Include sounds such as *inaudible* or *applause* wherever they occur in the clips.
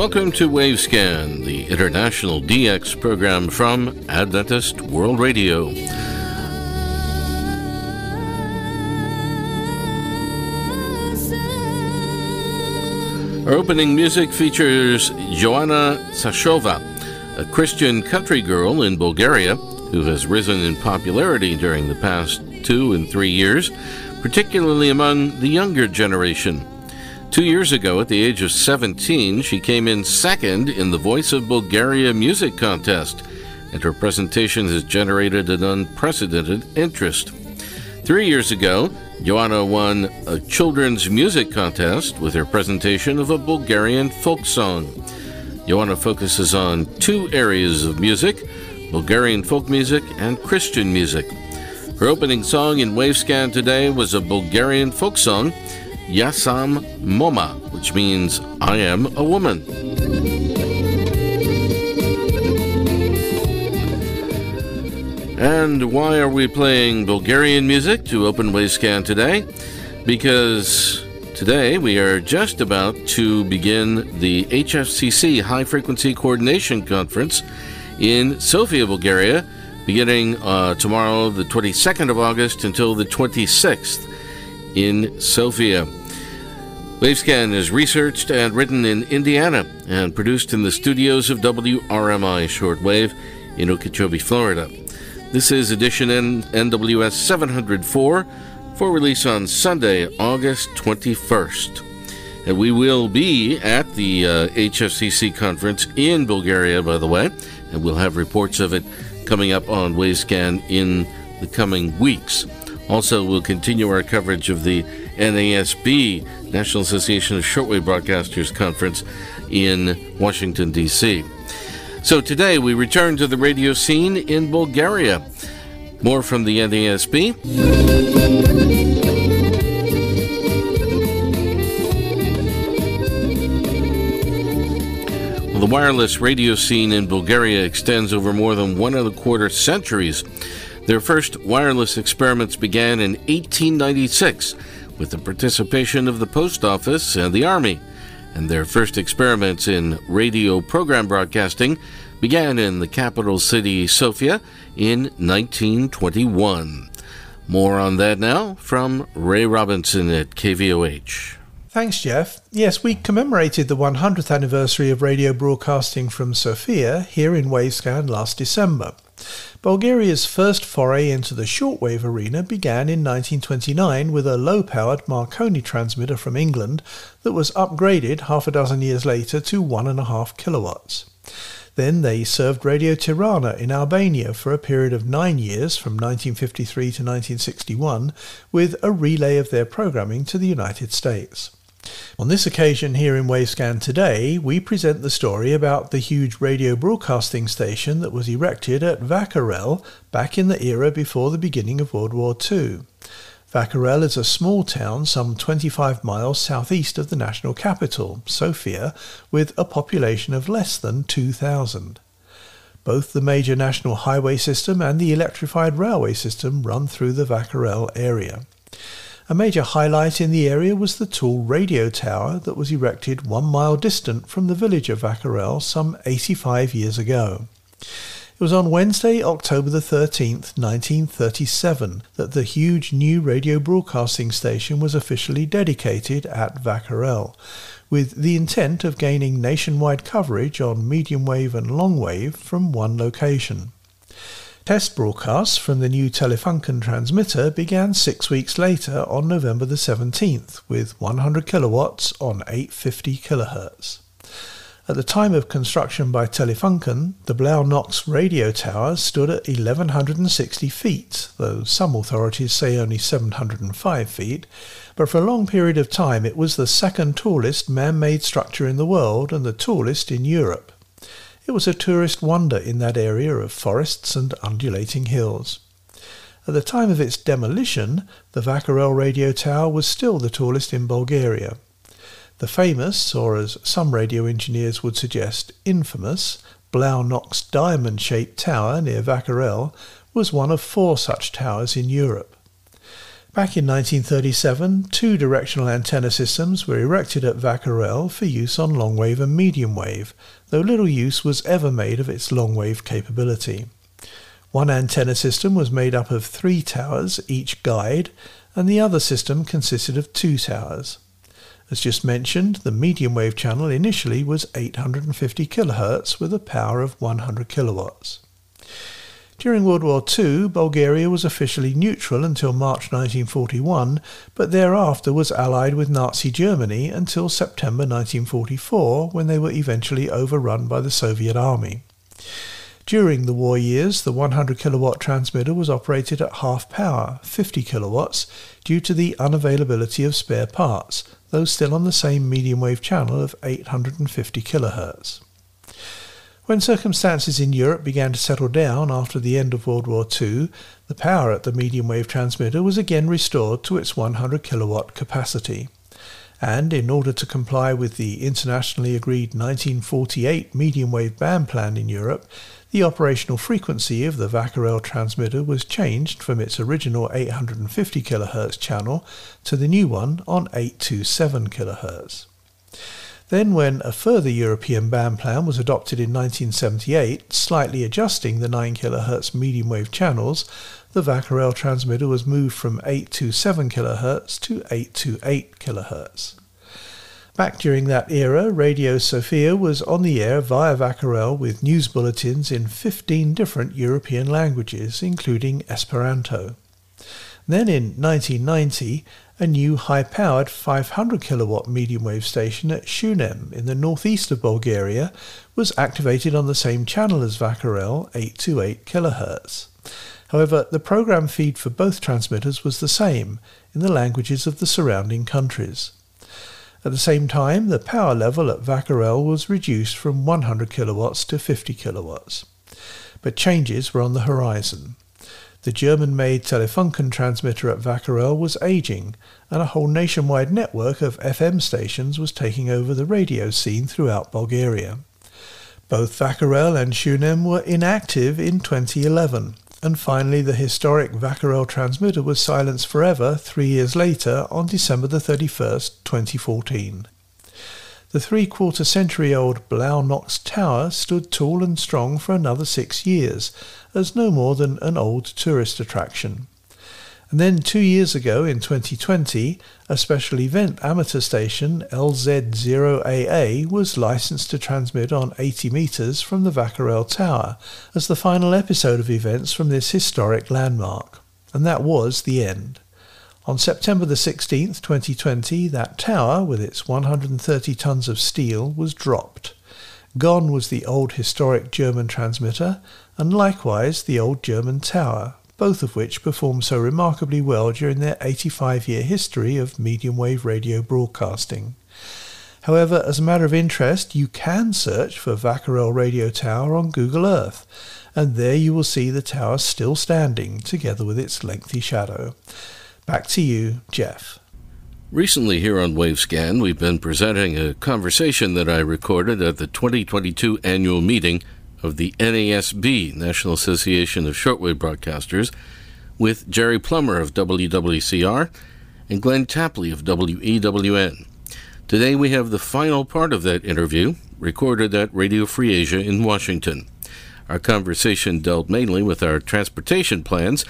Welcome to Wavescan, the international DX program from Adventist World Radio. Our opening music features Joanna Sashova, a Christian country girl in Bulgaria who has risen in popularity during the past two and three years, particularly among the younger generation. Two years ago, at the age of 17, she came in second in the Voice of Bulgaria music contest, and her presentation has generated an unprecedented interest. Three years ago, Joanna won a children's music contest with her presentation of a Bulgarian folk song. Joanna focuses on two areas of music Bulgarian folk music and Christian music. Her opening song in Wavescan today was a Bulgarian folk song Yasam Moma, which means I am a woman. And why are we playing Bulgarian music to open Wavescan today? Because today we are just about to begin the HFCC High Frequency Coordination Conference in Sofia, Bulgaria, beginning uh, tomorrow, the 22nd of August, until the 26th in Sofia. Wavescan is researched and written in Indiana and produced in the studios of WRMI Shortwave in Okeechobee, Florida. This is edition N- NWS 704 for release on Sunday, August 21st. And we will be at the uh, HFCC conference in Bulgaria, by the way, and we'll have reports of it coming up on Wavescan in the coming weeks. Also, we'll continue our coverage of the NASB, National Association of Shortwave Broadcasters Conference in Washington, D.C. So today we return to the radio scene in Bulgaria. More from the NASB. The wireless radio scene in Bulgaria extends over more than one and a quarter centuries. Their first wireless experiments began in 1896 with the participation of the post office and the army, and their first experiments in radio program broadcasting began in the capital city Sofia in 1921. More on that now from Ray Robinson at KVOH. Thanks, Jeff. Yes, we commemorated the 100th anniversary of radio broadcasting from Sofia here in Wavescan last December. Bulgaria's first foray into the shortwave arena began in 1929 with a low powered Marconi transmitter from England that was upgraded half a dozen years later to 1.5 kilowatts. Then they served Radio Tirana in Albania for a period of nine years from 1953 to 1961 with a relay of their programming to the United States. On this occasion here in Wavescan today, we present the story about the huge radio broadcasting station that was erected at Vakarel back in the era before the beginning of World War II. Vakarel is a small town some 25 miles southeast of the national capital, Sofia, with a population of less than 2,000. Both the major national highway system and the electrified railway system run through the Vakarel area. A major highlight in the area was the tall radio tower that was erected one mile distant from the village of Vakarel some 85 years ago. It was on Wednesday, October the 13th, 1937, that the huge new radio broadcasting station was officially dedicated at Vakarel, with the intent of gaining nationwide coverage on medium wave and long wave from one location. Test broadcasts from the new Telefunken transmitter began six weeks later on November the 17th with 100 kilowatts on 850 kilohertz. At the time of construction by Telefunken, the Blaw-Knox radio tower stood at 1160 feet, though some authorities say only 705 feet, but for a long period of time it was the second tallest man-made structure in the world and the tallest in Europe. It was a tourist wonder in that area of forests and undulating hills. At the time of its demolition, the Vakarel radio tower was still the tallest in Bulgaria. The famous, or as some radio engineers would suggest, infamous, Blaw-Knox diamond-shaped tower near Vakarel was one of four such towers in Europe. Back in 1937, two directional antenna systems were erected at Vakarel for use on long wave and medium wave, though little use was ever made of its long wave capability. One antenna system was made up of three towers, each guyed, and the other system consisted of two towers. As just mentioned, the medium wave channel initially was 850 kHz with a power of 100 kilowatts. During World War II, Bulgaria was officially neutral until March 1941, but thereafter was allied with Nazi Germany until September 1944, when they were eventually overrun by the Soviet Army. During the war years, the 100 kilowatt transmitter was operated at half power, 50 kilowatts, due to the unavailability of spare parts, though still on the same medium wave channel of 850 kilohertz. When circumstances in Europe began to settle down after the end of World War II, the power at the medium wave transmitter was again restored to its 100 kilowatt capacity and in order to comply with the internationally agreed 1948 medium wave band plan in Europe, the operational frequency of the Vakarel transmitter was changed from its original 850 kHz channel to the new one on 827 kHz. Then, when a further European band plan was adopted in 1978, slightly adjusting the 9 kHz medium wave channels, the Vakarel transmitter was moved from 827 kHz to 828 kHz. Back during that era, Radio Sofia was on the air via Vakarel with news bulletins in 15 different European languages, including Esperanto. Then in 1990, a new high-powered 500 kilowatt medium wave station at Shumen in the northeast of Bulgaria was activated on the same channel as Vakarel, 828 kHz. However, the program feed for both transmitters was the same in the languages of the surrounding countries. At the same time, the power level at Vakarel was reduced from 100 kilowatts to 50 kilowatts. But changes were on the horizon. The German-made Telefunken transmitter at Vakarel was aging, and a whole nationwide network of FM stations was taking over the radio scene throughout Bulgaria. Both Vakarel and Shumen were inactive in 2011, and finally, the historic Vakarel transmitter was silenced forever three years later on December the 31st, 2014. The three quarter century old Blaw-Knox Tower stood tall and strong for another six years, as no more than an old tourist attraction. And then two years ago, in 2020, a special event amateur station, LZ0AA, was licensed to transmit on 80 metres from the Vakarel Tower as the final episode of events from this historic landmark. And that was the end. On September the 16th, 2020, that tower, with its 130 tons of steel, was dropped. Gone was the old historic German transmitter, and likewise the old German tower, both of which performed so remarkably well during their 85 year history of medium wave radio broadcasting. However, as a matter of interest, you can search for Vakarel Radio Tower on Google Earth, and there you will see the tower still standing, together with its lengthy shadow. Back to you, Jeff. Recently, here on Wavescan, we've been presenting a conversation that I recorded at the 2022 annual meeting of the NASB, National Association of Shortwave Broadcasters, with Jerry Plummer of WWCR and Glenn Tapley of WEWN. Today we have the final part of that interview, recorded at Radio Free Asia in Washington. Our conversation dealt mainly with our transportation plans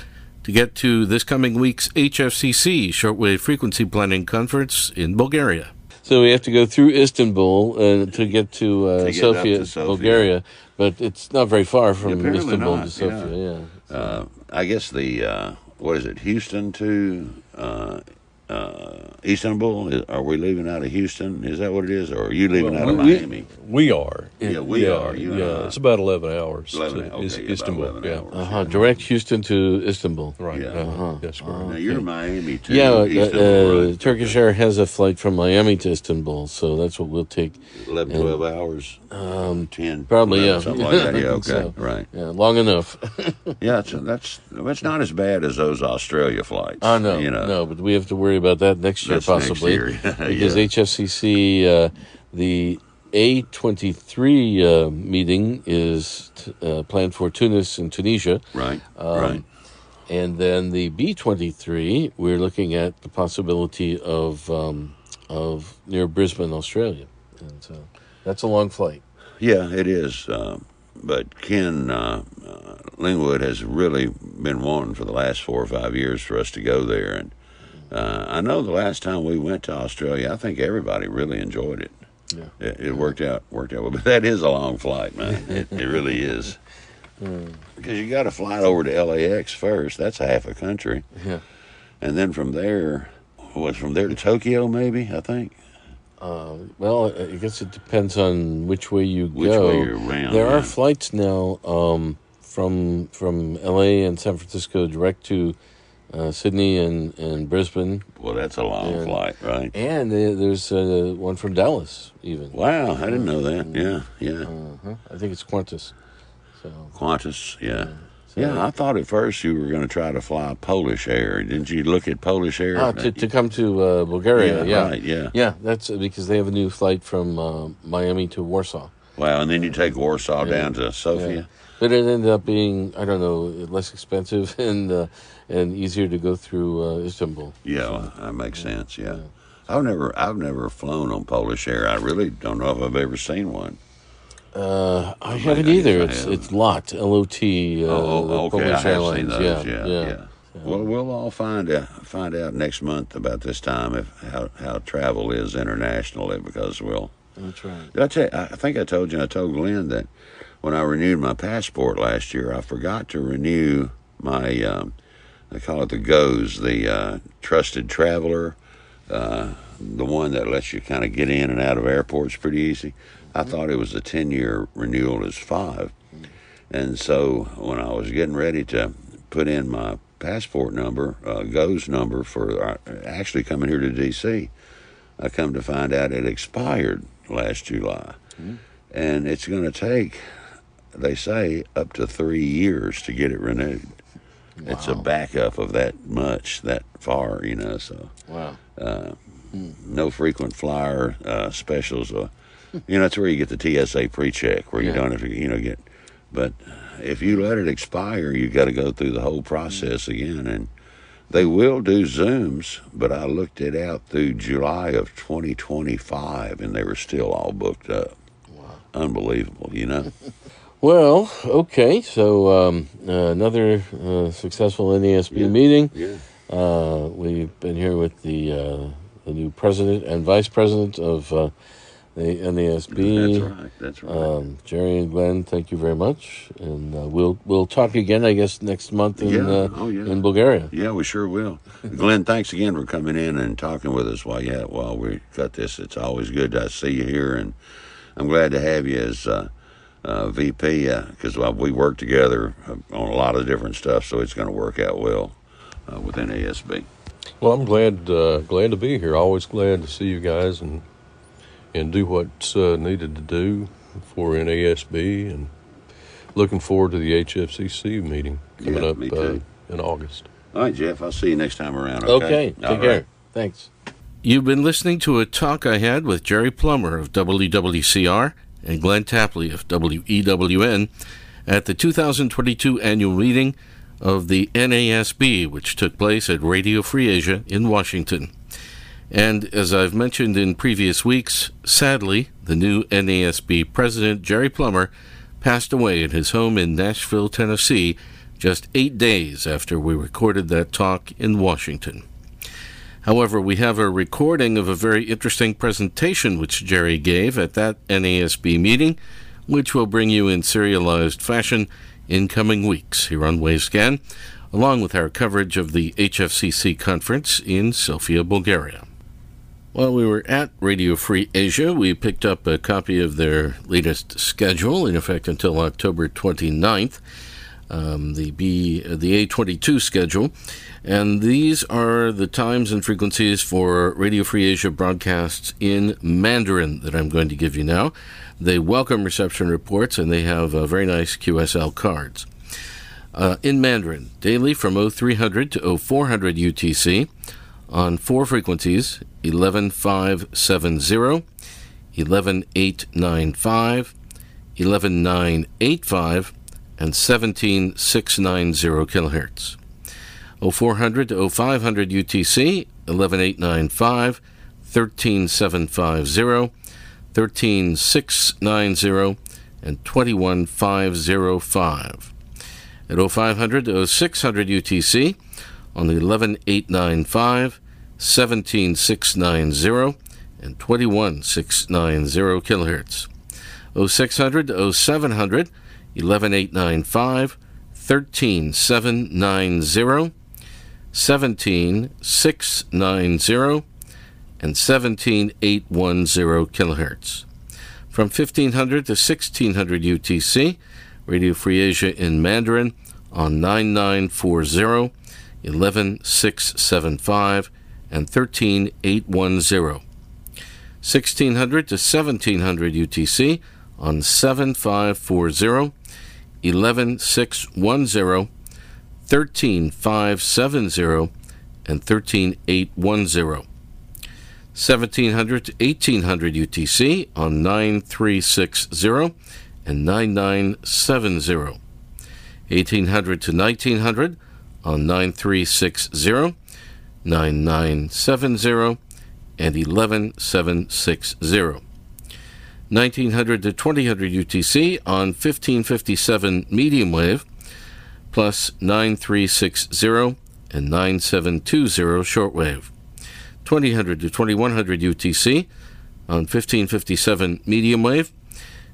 to get to this coming week's HFCC Shortwave Frequency Planning Conference in Bulgaria. So we have to go through Istanbul uh, to get to, uh, to get Sofia, to Sofia, Bulgaria but it's not very far from yeah, Istanbul not, to Sofia. Yeah. yeah. Uh, I guess the uh, what is it? Houston to uh, Istanbul? Are we leaving out of Houston? Is that what it is, or are you leaving well, out of Miami? We are. Yeah, we yeah, are. You yeah, it's about eleven hours 11, to okay, Istanbul. Yeah, uh huh. Direct Houston to Istanbul. Right. Yeah. Uh-huh. That's correct. Now you're Miami too. Yeah, uh, uh, right. Turkish Air has a flight from Miami to Istanbul, so that's what we'll take. 11, and, 12 hours. Um, 10. Probably, 11, yeah. Something like that. *laughs* Yeah, okay. So, right. Yeah, long enough. *laughs* yeah, it's, that's that's not as bad as those Australia flights. I know. You know. No, but we have to worry about that next year possibly *laughs* because HFCC uh, the A23 uh, meeting is t- uh, planned for Tunis and Tunisia. Right. Um, right. and then the B 23, we're looking at the possibility of, um, of near Brisbane, Australia. And so that's a long flight. Yeah, it is. Uh, but Ken uh, uh, Lingwood has really been wanting for the last four or five years for us to go there. And uh, I know the last time we went to Australia, I think everybody really enjoyed it. Yeah. It, it worked out worked out well, *laughs* but that is a long flight, man. *laughs* It, it really is. Mm. Because you got to fly over to LAX first. That's half a country. Yeah. And then from there, was from there to Tokyo, maybe I think. Uh, well, I guess it depends on which way you which go. Way you're around, there are flights now um, from from LA and San Francisco direct to uh, Sydney and, and Brisbane. Well, that's a long and, flight, right? And there's uh, one from Dallas, even. Wow, I didn't know that. Yeah, yeah. Uh-huh. I think it's Qantas. So Qantas, yeah. So, yeah, I thought at first you were going to try to fly Polish Air. Didn't you look at Polish Air? Ah, to, to come to uh, Bulgaria, yeah, yeah. Right, yeah. Yeah, that's because they have a new flight from uh, Miami to Warsaw. Wow, and then you take Warsaw yeah. down to Sofia. Yeah. But it ended up being, I don't know, less expensive *laughs* and uh, and easier to go through uh, Istanbul. Yeah, so, that makes sense. Yeah. I've never I've never flown on Polish Air. I really don't know if I've ever seen one. Uh, I, haven't either. It's it's LOT L O T. Uh, oh, okay. Polish I have Airlines. seen those. Yeah, yeah. yeah. yeah. Well, we'll all find out find out next month about this time if how how travel is internationally because we'll. That's right. Did I tell? You, I think I told you. I told Glenn that when I renewed my passport last year, I forgot to renew my. Um, I call it the GOES, the uh, Trusted Traveler, uh, the one that lets you kind of get in and out of airports pretty easy. I thought it was a 10 year renewal as five. And so when I was getting ready to put in my passport number, uh, GOES number for uh, actually coming here to D.C., I come to find out it expired last July. Mm-hmm. And it's going to take, they say, up to three years to get it renewed. Wow. It's a backup of that much, that far, you know. So, wow. Uh, mm. No frequent flyer uh, specials. Uh, you know, that's where you get the TSA pre-check, where you don't have to, you know, get. But if you let it expire, you got to go through the whole process again, and they will do Zooms. But I looked it out through July of 2025, and they were still all booked up. Wow, unbelievable, you know. *laughs* well, okay, so um, uh, another uh, successful NASB yeah. meeting. Yeah. Uh, we've been here with the uh, the new president and vice president of uh, the NASB. That's right. That's right. Um, Jerry and Glenn, thank you very much, and uh, we'll we'll talk again, I guess, next month in yeah. Uh, oh, yeah. in Bulgaria. Yeah, we sure will. Glenn, thanks again for coming in and talking with us while you while we got this. It's always good to see you here, and I'm glad to have you as. Uh, uh, VP because uh, we work together uh, on a lot of different stuff, so it's going to work out well uh, with NASB. Well, I'm glad uh, glad to be here. Always glad to see you guys and and do what's uh, needed to do for NASB and looking forward to the HFCC meeting coming yeah, up uh, in August. All right, Jeff. I'll see you next time around. Okay. okay. Take All care. Thanks. You've been listening to a talk I had with Jerry Plummer of WWCR and Glenn Tapley of WEWN at the 2022 annual meeting of the NASB, which took place at Radio Free Asia in Washington. And as I've mentioned in previous weeks, sadly, the new NASB president, Jerry Plummer, passed away at his home in Nashville, Tennessee, just eight days after we recorded that talk in Washington. However, we have a recording of a very interesting presentation which Jerry gave at that NASB meeting, which will bring you in serialized fashion in coming weeks here on Wavescan, along with our coverage of the HFCC conference in Sofia, Bulgaria. While we were at Radio Free Asia, we picked up a copy of their latest schedule, in effect until October 29th, um, the B, the A22 schedule, and these are the times and frequencies for Radio Free Asia broadcasts in Mandarin that I'm going to give you now. They welcome reception reports, and they have uh, very nice QSL cards. Uh, in Mandarin, daily from 0300 to 0400 UTC on four frequencies 11570, 11895, 11985, and 17690 kilohertz. 0400 to 0500 UTC 11895 13750 13690 and 21505. At 0500 to 0600 UTC on the 11895 17690 and 21690 kilohertz. 0600 to 0700 11895 13790 17690 and 17810 kilohertz. From 1500 to 1600 UTC, Radio Free Asia in Mandarin on 9940, 11675, and 13810. 1600 to 1700 UTC on 7540, 11610, 13570, and 13810. 1700 to 1800 UTC on 9360 and 9970. 1800 to 1900 on 9360, 9970, and 11760. 1900 to 2000 UTC on 1557 medium wave, plus 9360 and 9720 shortwave. 2000 to 2100 UTC on 1557 medium wave,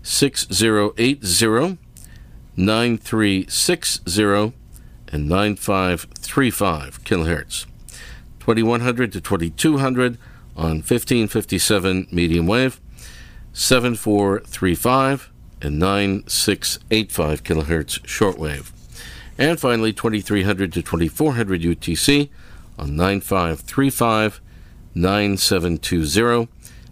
6080, 9360, and 9535 kilohertz. 2100 to 2200 on 1557 medium wave, 7435 and 9685 kilohertz shortwave. And finally 2300 to 2400 UTC on 9535 9720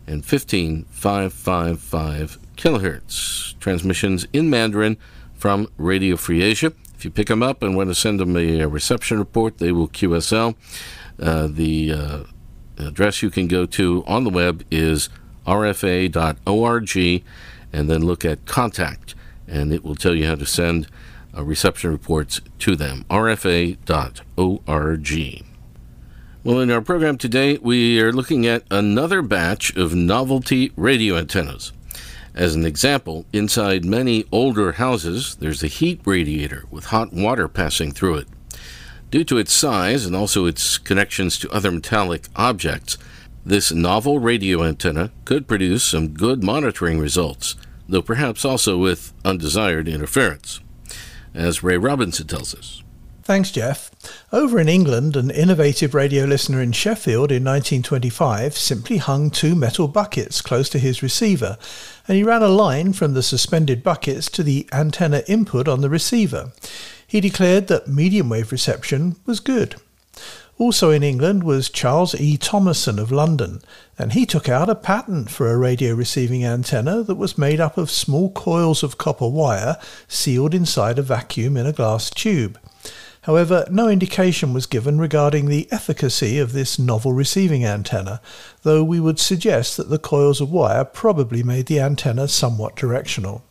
and 15555 kilohertz. Transmissions in Mandarin from Radio Free Asia. If you pick them up and want to send them a, reception report, they will QSL. Uh, the uh, address you can go to on the web is rfa.org and then look at contact, and it will tell you how to send uh, reception reports to them. rfa.org. Well, in our program today, we are looking at another batch of novelty radio antennas. As an example, inside many older houses, there's a heat radiator with hot water passing through it. Due to its size and also its connections to other metallic objects, this novel radio antenna could produce some good monitoring results, though perhaps also with undesired interference. As Ray Robinson tells us. Thanks, Jeff. Over in England, an innovative radio listener in Sheffield in 1925 simply hung two metal buckets close to his receiver, and he ran a line from the suspended buckets to the antenna input on the receiver. He declared that medium wave reception was good. Also in England was Charles E. Thomason of London, and he took out a patent for a radio receiving antenna that was made up of small coils of copper wire sealed inside a vacuum in a glass tube. However, no indication was given regarding the efficacy of this novel receiving antenna, though we would suggest that the coils of wire probably made the antenna somewhat directional.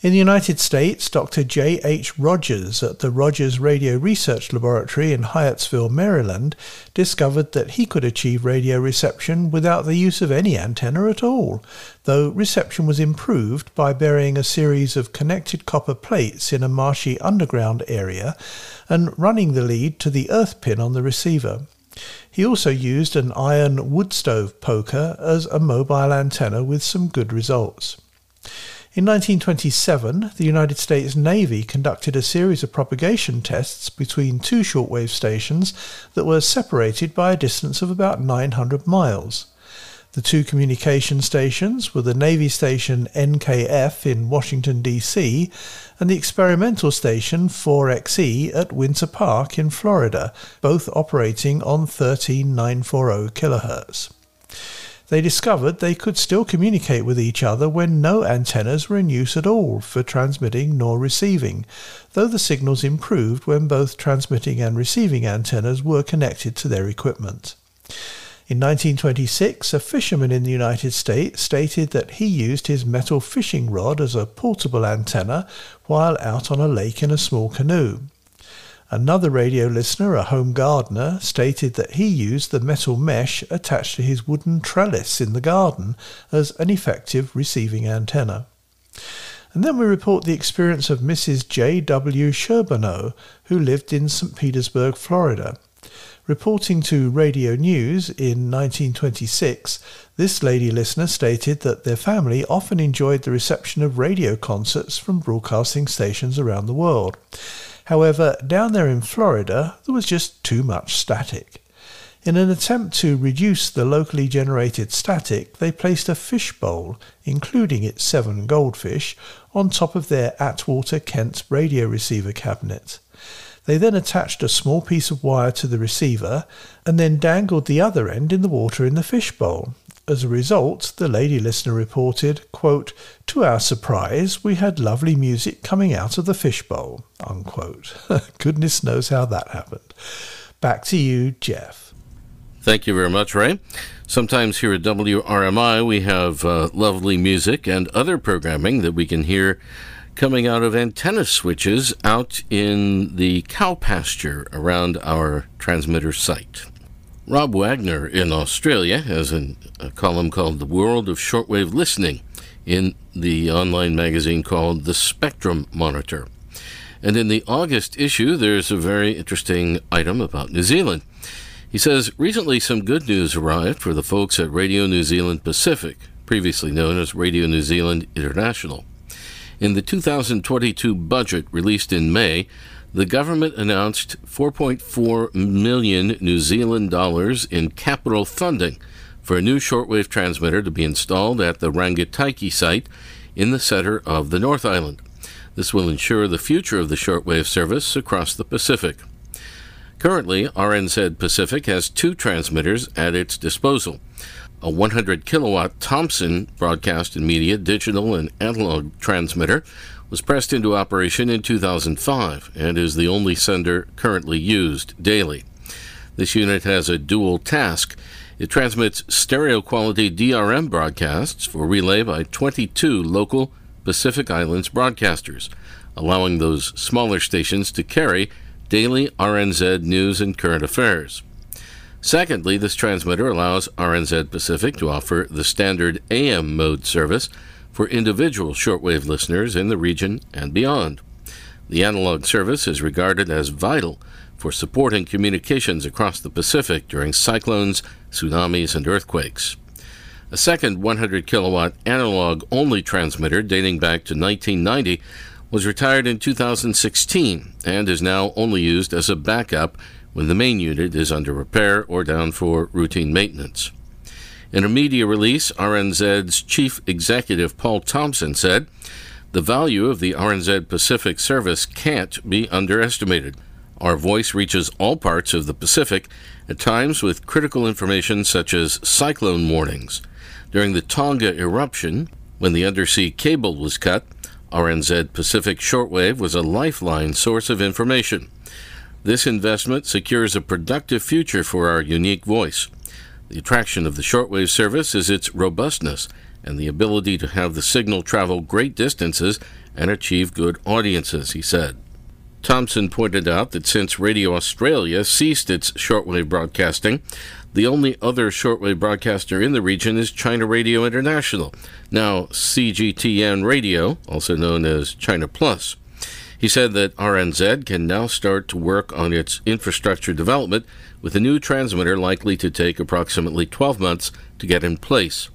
In the United States, Dr. J. H. Rogers at the Rogers Radio Research Laboratory in Hyattsville, Maryland, discovered that he could achieve radio reception without the use of any antenna at all, though reception was improved by burying a series of connected copper plates in a marshy underground area and running the lead to the earth pin on the receiver. He also used an iron wood stove poker as a mobile antenna with some good results. In 1927, the United States Navy conducted a series of propagation tests between two shortwave stations that were separated by a distance of about 900 miles. The two communication stations were the Navy Station NKF in Washington, D.C., and the experimental station 4XE at Winter Park in Florida, both operating on 13940 kHz they discovered they could still communicate with each other when no antennas were in use at all for transmitting nor receiving, though the signals improved when both transmitting and receiving antennas were connected to their equipment. In 1926, a fisherman in the United States stated that he used his metal fishing rod as a portable antenna while out on a lake in a small canoe. Another radio listener, a home gardener, stated that he used the metal mesh attached to his wooden trellis in the garden as an effective receiving antenna. And then we report the experience of Mrs. J.W. Sherbanow, who lived in St. Petersburg, Florida. Reporting to Radio News in 1926, this lady listener stated that their family often enjoyed the reception of radio concerts from broadcasting stations around the world. However, down there in Florida, there was just too much static. In an attempt to reduce the locally generated static, they placed a fish bowl, including its seven goldfish, on top of their Atwater Kent radio receiver cabinet. They then attached a small piece of wire to the receiver and then dangled the other end in the water in the fish bowl. As a result, the lady listener reported, quote, To our surprise, we had lovely music coming out of the fishbowl. Unquote. *laughs* Goodness knows how that happened. Back to you, Jeff. Thank you very much, Ray. Sometimes here at WRMI, we have uh, lovely music and other programming that we can hear coming out of antenna switches out in the cow pasture around our transmitter site. Rob Wagner in Australia has an, a column called The World of Shortwave Listening in the online magazine called The Spectrum Monitor. And in the August issue, there's a very interesting item about New Zealand. He says recently some good news arrived for the folks at Radio New Zealand Pacific, previously known as Radio New Zealand International. In the 2022 budget released in May, the government announced 4.4 million New Zealand dollars in capital funding for a new shortwave transmitter to be installed at the Rangitaiki site in the center of the North Island. This will ensure the future of the shortwave service across the Pacific. Currently, RNZ Pacific has two transmitters at its disposal a 100 kilowatt Thomson broadcast and media digital and analog transmitter was pressed into operation in 2005 and is the only sender currently used daily. This unit has a dual task. It transmits stereo quality DRM broadcasts for relay by 22 local Pacific Islands broadcasters, allowing those smaller stations to carry daily RNZ news and current affairs. Secondly, this transmitter allows RNZ Pacific to offer the standard AM mode service for individual shortwave listeners in the region and beyond. The analog service is regarded as vital for supporting communications across the Pacific during cyclones, tsunamis, and earthquakes. A second 100 kilowatt analog only transmitter dating back to 1990 was retired in 2016 and is now only used as a backup when the main unit is under repair or down for routine maintenance. In a media release, RNZ's chief executive Paul Thompson said, The value of the RNZ Pacific service can't be underestimated. Our voice reaches all parts of the Pacific, at times with critical information such as cyclone warnings. During the Tonga eruption, when the undersea cable was cut, RNZ Pacific Shortwave was a lifeline source of information. This investment secures a productive future for our unique voice. The attraction of the shortwave service is its robustness and the ability to have the signal travel great distances and achieve good audiences, he said. Thompson pointed out that since Radio Australia ceased its shortwave broadcasting, the only other shortwave broadcaster in the region is China Radio International, now CGTN Radio, also known as China Plus. He said that RNZ can now start to work on its infrastructure development with a new transmitter likely to take approximately 12 months to get in place,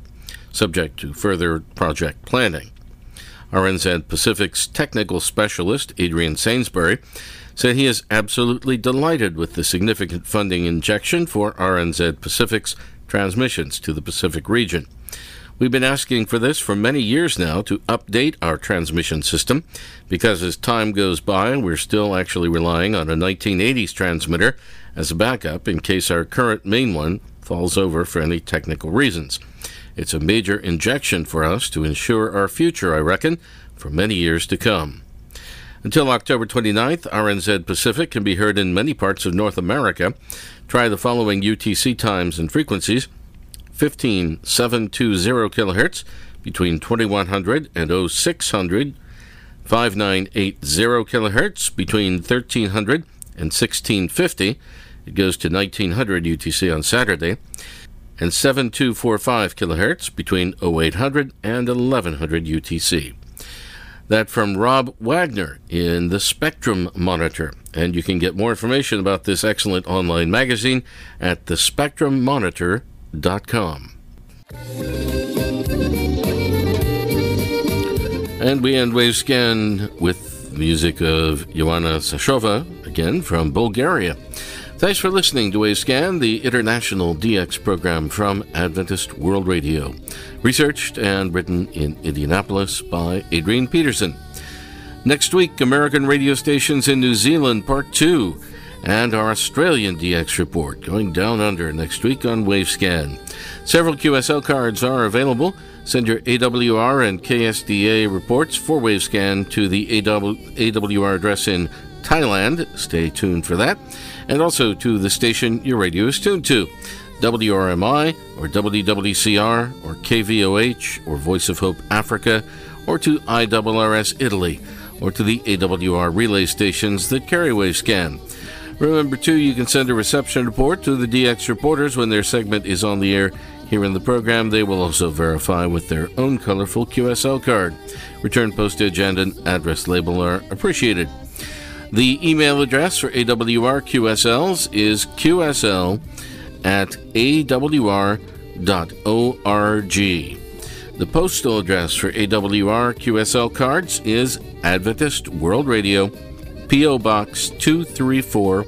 subject to further project planning. RNZ Pacific's technical specialist, Adrian Sainsbury, said he is absolutely delighted with the significant funding injection for RNZ Pacific's transmissions to the Pacific region. We've been asking for this for many years now to update our transmission system because as time goes by, we're still actually relying on a 1980s transmitter as a backup in case our current main one falls over for any technical reasons. It's a major injection for us to ensure our future, I reckon, for many years to come. Until October 29th, RNZ Pacific can be heard in many parts of North America. Try the following UTC times and frequencies 15720 kilohertz between 2100 and 0600, 5980 kilohertz between 1300 and 1650. It goes to 1900 UTC on Saturday. And 7245 kilohertz between 0800 and 1100 UTC. That from Rob Wagner in the Spectrum Monitor. And you can get more information about this excellent online magazine at thespectrummonitor.com. And we end Wavescan with music of Joanna Sashova, again from Bulgaria. Thanks for listening to Wavescan, the international DX program from Adventist World Radio. Researched and written in Indianapolis by Adrian Peterson. Next week, American radio stations in New Zealand, Part 2, and our Australian DX report going down under next week on Wavescan. Several QSL cards are available. Send your AWR and KSDA reports for Wavescan to the AWR address in Thailand. Stay tuned for that. And also to the station your radio is tuned to. WRMI or WWCR or KVOH or Voice of Hope Africa or to IRRS Italy or to the AWR relay stations that carry Wavescan. Remember, too, you can send a reception report to the DX reporters when their segment is on the air here in the program. They will also verify with their own colorful QSL card. Return postage and an address label are appreciated. The email address for AWR QSLs is qsl at awr.org. The postal address for AWR QSL cards is Adventist World Radio, P.O. Box 234,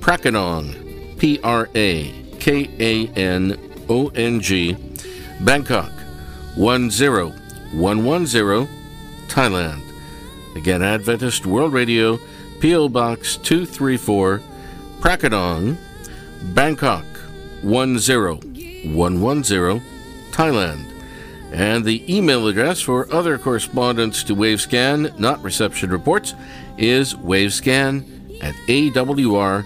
Prakanong, P R A K A N O N G, Bangkok 10110, Thailand. Again, Adventist World Radio, P.O. Box 234, Prakanong, Bangkok 10110, Thailand. And the email address for other correspondence to Wavescan, not reception reports, is wavescan at awr.org.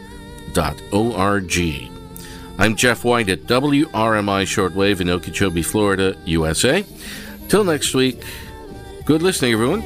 I'm Jeff White at WRMI Shortwave in Okeechobee, Florida, USA. Till next week, good listening, everyone.